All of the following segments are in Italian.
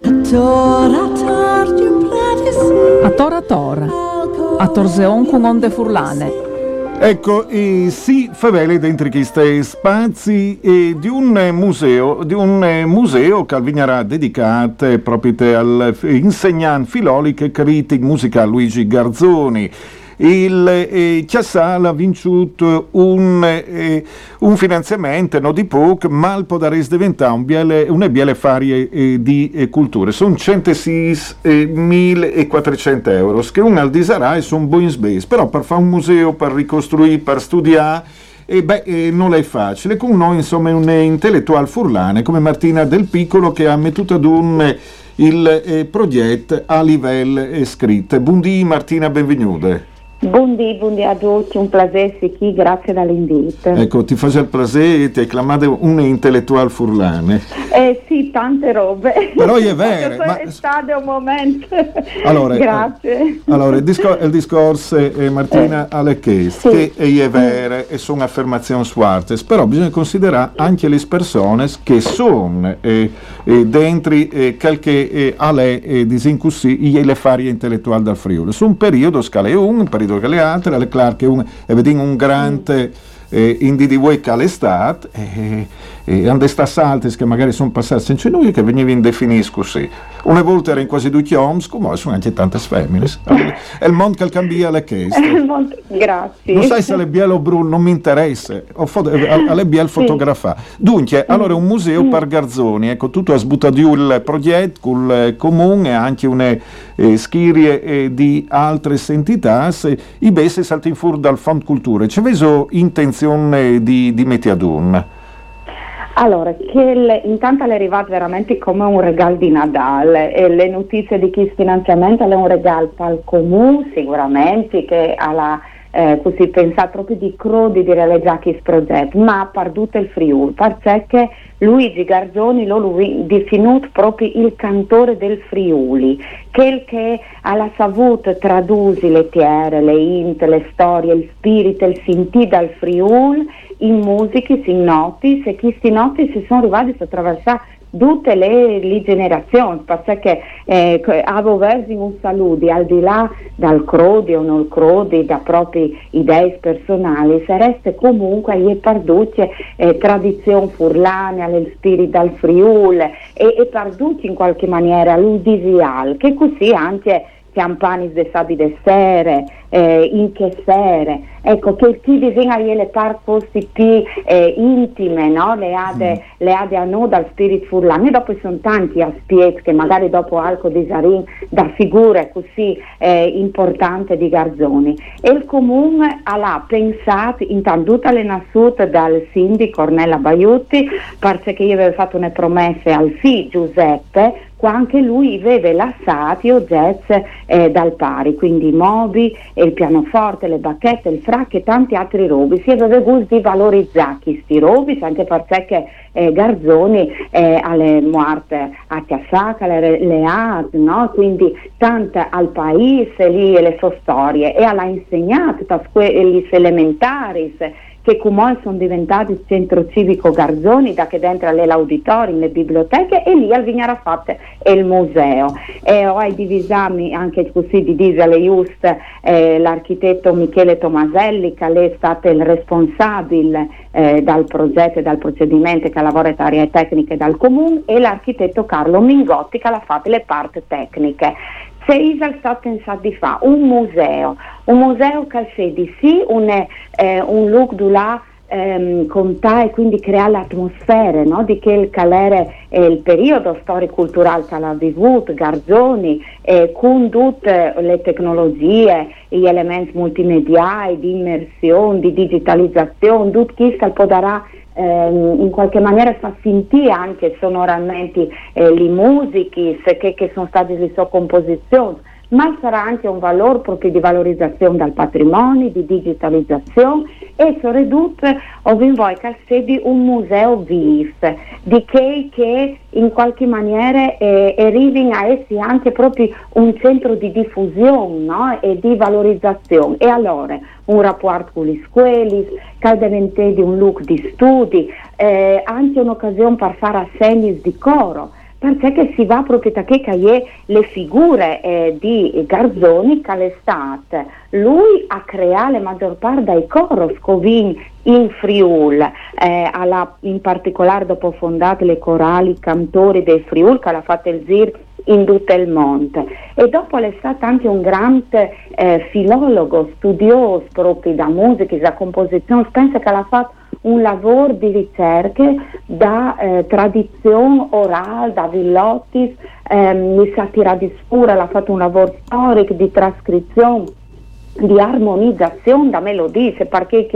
A Tora Tora, a Torseon con onde furlane. Ecco, eh, si favele dentro questi spazi eh, di un museo, di un eh, museo che vignerà dedicato proprio all'insegnante filolico e critico musicale Luigi Garzoni il eh, Chiassal ha vinto un, eh, un finanziamento no, di poco, ma potrà diventare un biele, una biele farie eh, di eh, culture. Sono 106.400 euro, che un al disarà sono buoni sbase, però per fare un museo, per ricostruire, per studiare, e beh, eh, non è facile. Con noi, insomma, un intellettuale furlane come Martina Del Piccolo che ha mettuto ad un eh, il eh, progetto a livello eh, scritto. Buondì Martina, benvenuta. Buondì, buondì a tutti, un piacere qui, grazie dall'invito. Ecco, ti faccio il piacere, ti hai chiamato un intellettuale furlane. Eh sì, tante robe. Però è vero. ma... È stato un momento. Allora, grazie. Eh, allora, il, discor- il discorso eh, Martina eh, alle chiesto, sì. che è vero e sono affermazioni suarte, però bisogna considerare anche le persone che sono eh, eh, dentro eh, qualche eh, alle eh, disincussi le farie intellettuali dal Friuli. Su un periodo scale 1, un periodo che le altre, è chiaro che un, è un grande eh, in DDW all'estate e, e hanno sta salti che magari sono passati senza noi che venivano definiti così. Una volta erano quasi due chioms, come sono anche tante femmine. È il mondo che cambia le chieste. Grazie. Non sai se le biele o bruno, non mi interessa, foto, alle biele fotografare. Dunque, mm. allora un museo mm. per Garzoni, ecco, tutto ha sbuttato il progetto con il comune, anche una eh, schirie eh, di altre entità, se, i besse saltano fuori dal Fond Culture. C'è veso intenzione intenzione di, di Metiadun? Allora, che intanto è arrivato veramente come un regalo di Natale e le notizie di questo finanziamento è un regalo per il comune sicuramente che alla eh, così pensato proprio di crudi di realizzare questo progetto, ma ha perduto il Friuli, perché Luigi Garzoni lo definito proprio il cantore del Friuli, quel che ha saputo tradurre le tiere, le int, le storie, il spirito, il sentì dal Friuli in musiche, in noti, e questi noti si sono arrivati a attraversare tutte le, le generazioni, perché eh, avevo verso un saluto, al di là dal crodi o non crodi, da proprie idee personali, se resta comunque a perduce eh, tradizione furlana, lo spirito dal Friuli e, e perduce in qualche maniera l'udisial, che così anche campanis de sabi de sere, eh, in che sere, ecco che ti disegna le par posti più eh, intime, no? le ade, mm. le ade a noi dal spirito furlano, e dopo sono tanti aspetti che magari dopo Alco di Sarin da figure così eh, importanti di Garzoni. E il comune ha pensato, intanto le nascute dal sindaco Cornella Baiuti, perché io avevo fatto una promessa al figlio Giuseppe, anche lui vede l'assati o jazz eh, dal pari, quindi i mobi, il pianoforte, le bacchette, il frac e tanti altri robi. Si aveva gusto di valorizzare questi robi, anche perché eh, Garzoni eh, alle morte a Chiassaca, le, le art, no? quindi tante al paese lì le sue storie e ha insegnato gli elementari che Cumol sono diventati il centro civico Garzoni, da che dentro le l'auditorium, le biblioteche e lì al Vignara Fatte è il museo. E ho divisami anche così di Disale Just eh, l'architetto Michele Tomaselli che è stato il responsabile eh, dal progetto e dal procedimento che lavora in aree tecniche dal comune e l'architetto Carlo Mingotti che ha fatto le parti tecniche. Se Isal sta pensando di fare un museo, un museo che fa di sì un, eh, un look di là ehm, contare e quindi creare l'atmosfera no? di quel che era eh, il periodo storico-culturale che ha vissuto, Garzoni, eh, con tutte le tecnologie, gli elementi multimediali, di immersione, di digitalizzazione, tutto questo potrà ehm, in qualche maniera fa sentire anche sonoramente eh, le musiche che, che sono state le sue composizioni ma sarà anche un valore proprio di valorizzazione del patrimonio, di digitalizzazione e soprattutto voi che di un museo vivo, di che, che in qualche maniera eh, arrivi a essere anche proprio un centro di diffusione no? e di valorizzazione. E allora un rapporto con le scuole, caldamente di un look di studi, eh, anche un'occasione per fare assegni di coro perché si va proprio a che le figure eh, di Garzoni che l'estate lui ha creato la maggior parte dei coros covin in Friul. Eh, alla, in particolare dopo fondate le corali cantori del Friul che l'ha fatto il ZIR in tutto il mondo e dopo è stato anche un grande eh, filologo, studioso proprio da musica, da composizione, penso che l'ha fatto un lavoro di ricerca da eh, tradizione orale, da Villottis, ehm, mi sa di Spura, ha fatto un lavoro storico di trascrizione, di armonizzazione da melodie, perché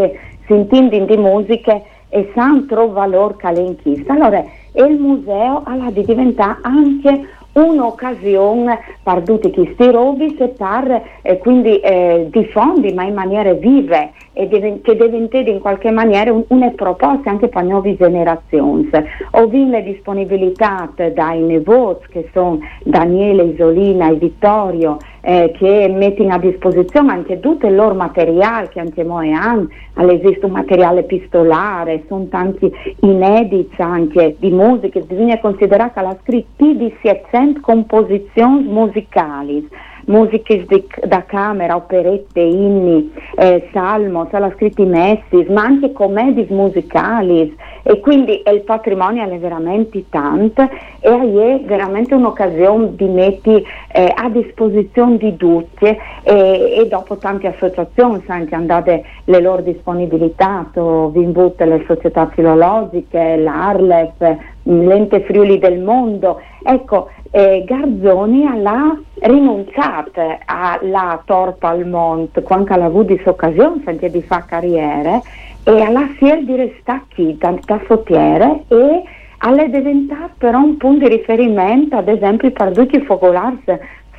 si intende di musiche e san trova valore calenchista. Allora, il museo ha di diventare anche un'occasione per tutti questi robi e per eh, quindi eh, diffondi ma in maniere vive e deve, che diventano in qualche maniera un, una proposta anche per nuove generazioni. Ho visto le disponibilità dai nevoti che sono Daniele, Isolina e Vittorio eh, che mettono a disposizione anche tutto il loro materiale che anche noi hanno, esiste un materiale epistolare, sono tanti inediti anche di musica, bisogna considerare che ha scritto più di 700 composizioni musicali musiche da camera, operette, inni, eh, salmos, ha scritto messi, ma anche commedie musicali e quindi il patrimonio è veramente tanto e è veramente un'occasione di mettere eh, a disposizione di tutti e, e, dopo tante associazioni anche andate le loro disponibilità, vinto le società filologiche, l'Arlef, l'ente Friuli del Mondo, ecco eh, Garzoni ha rinunciato alla Torpa al Mont quando ha avuto occasione di fare carriera e alla fiel di restare qui da, sottiere e è diventato però un punto di riferimento ad esempio per tutti i focolars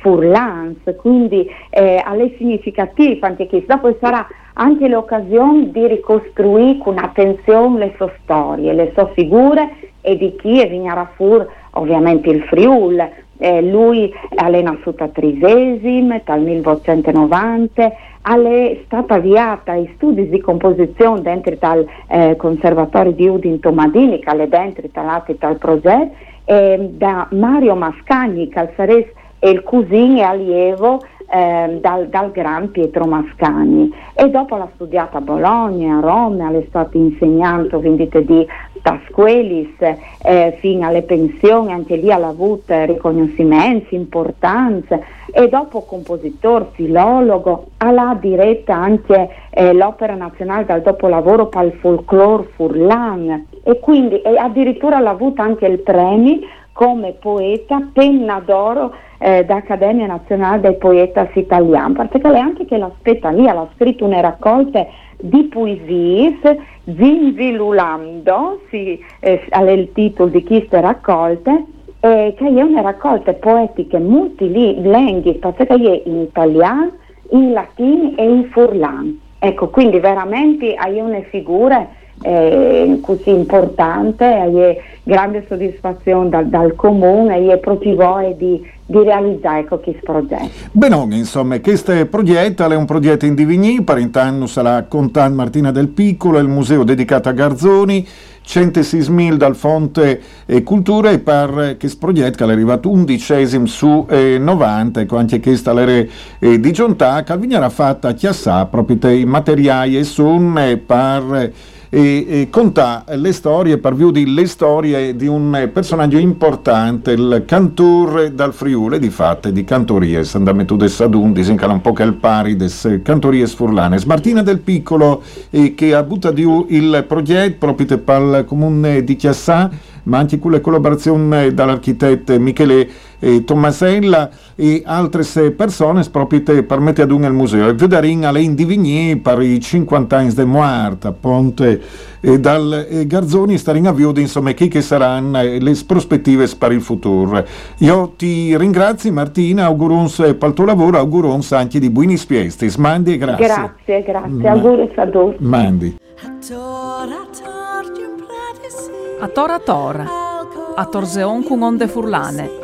furlans. Quindi eh, alle significative anche qui. Dopo sarà anche l'occasione di ricostruire con attenzione le sue storie le sue figure e di chi è venuto fuori ovviamente il Friul eh, lui nasciuto a Trisesime dal 1990 è stata avviata ai studi di composizione dentro dal eh, Conservatorio di Udin Tomadini, che è dentro dal progetto, eh, da Mario Mascagni, che è il cugino e allievo eh, dal, dal, gran Pietro Mascagni. E dopo l'ha studiata a Bologna, a Roma, è stato insegnante vendite di Tasquelis eh, fino alle pensioni, anche lì ha avuto riconoscimenti, importanza e dopo compositore, filologo, ha diretta anche eh, l'opera nazionale dal dopolavoro per il folklore Furlan. E quindi e addirittura ha avuto anche il premio come poeta penna d'oro eh, d'Accademia Nazionale dei Poetas Italiani, lei anche che l'aspetta lì, ha scritto una raccolta di poesie, Zinzilulando, sì, eh, è il titolo di queste raccolte, eh, che è una raccolta poetiche multilingue, perché è in italiano, in latino e in furlan. Ecco, quindi veramente hai una figura eh, così importante, hai grande soddisfazione dal, dal comune e proprio voi di di realizzare questo progetto. Bene, insomma, questo progetto è un progetto in Divigny, per intanto sarà Contan Martina del Piccolo, il museo dedicato a Garzoni, 106.000 dal Fonte e Cultura e per questo progetto che è arrivato undicesimo su eh, 90, ecco anche questa l'era eh, di Giunta, che viene fatta a Chiassà proprio i materiali e sono eh, per e, e conta le storie, per via di le storie di un personaggio importante, il cantor dal Friuli, di fatto di cantories, andame des sadun, disincala un po' che il pari des cantories furlanes. Martina del Piccolo, eh, che ha buttato il progetto proprio per il comune di Chiassà, ma anche con la collaborazione dall'architetto Michele eh, Tommasella e altre persone proprio te permette ad un al museo. E vedarin alle indivigni per i 50 anni de morta ponte e dal e Garzoni starin a viude insomma chi che saranno le prospettive per il futuro. Io ti ringrazio Martina augurons per il tuo lavoro augurons anche di buoni spiesti. Mandi e grazie. Grazie grazie. Auguri a tutti mandi a tora tora a torzeon con onde furlane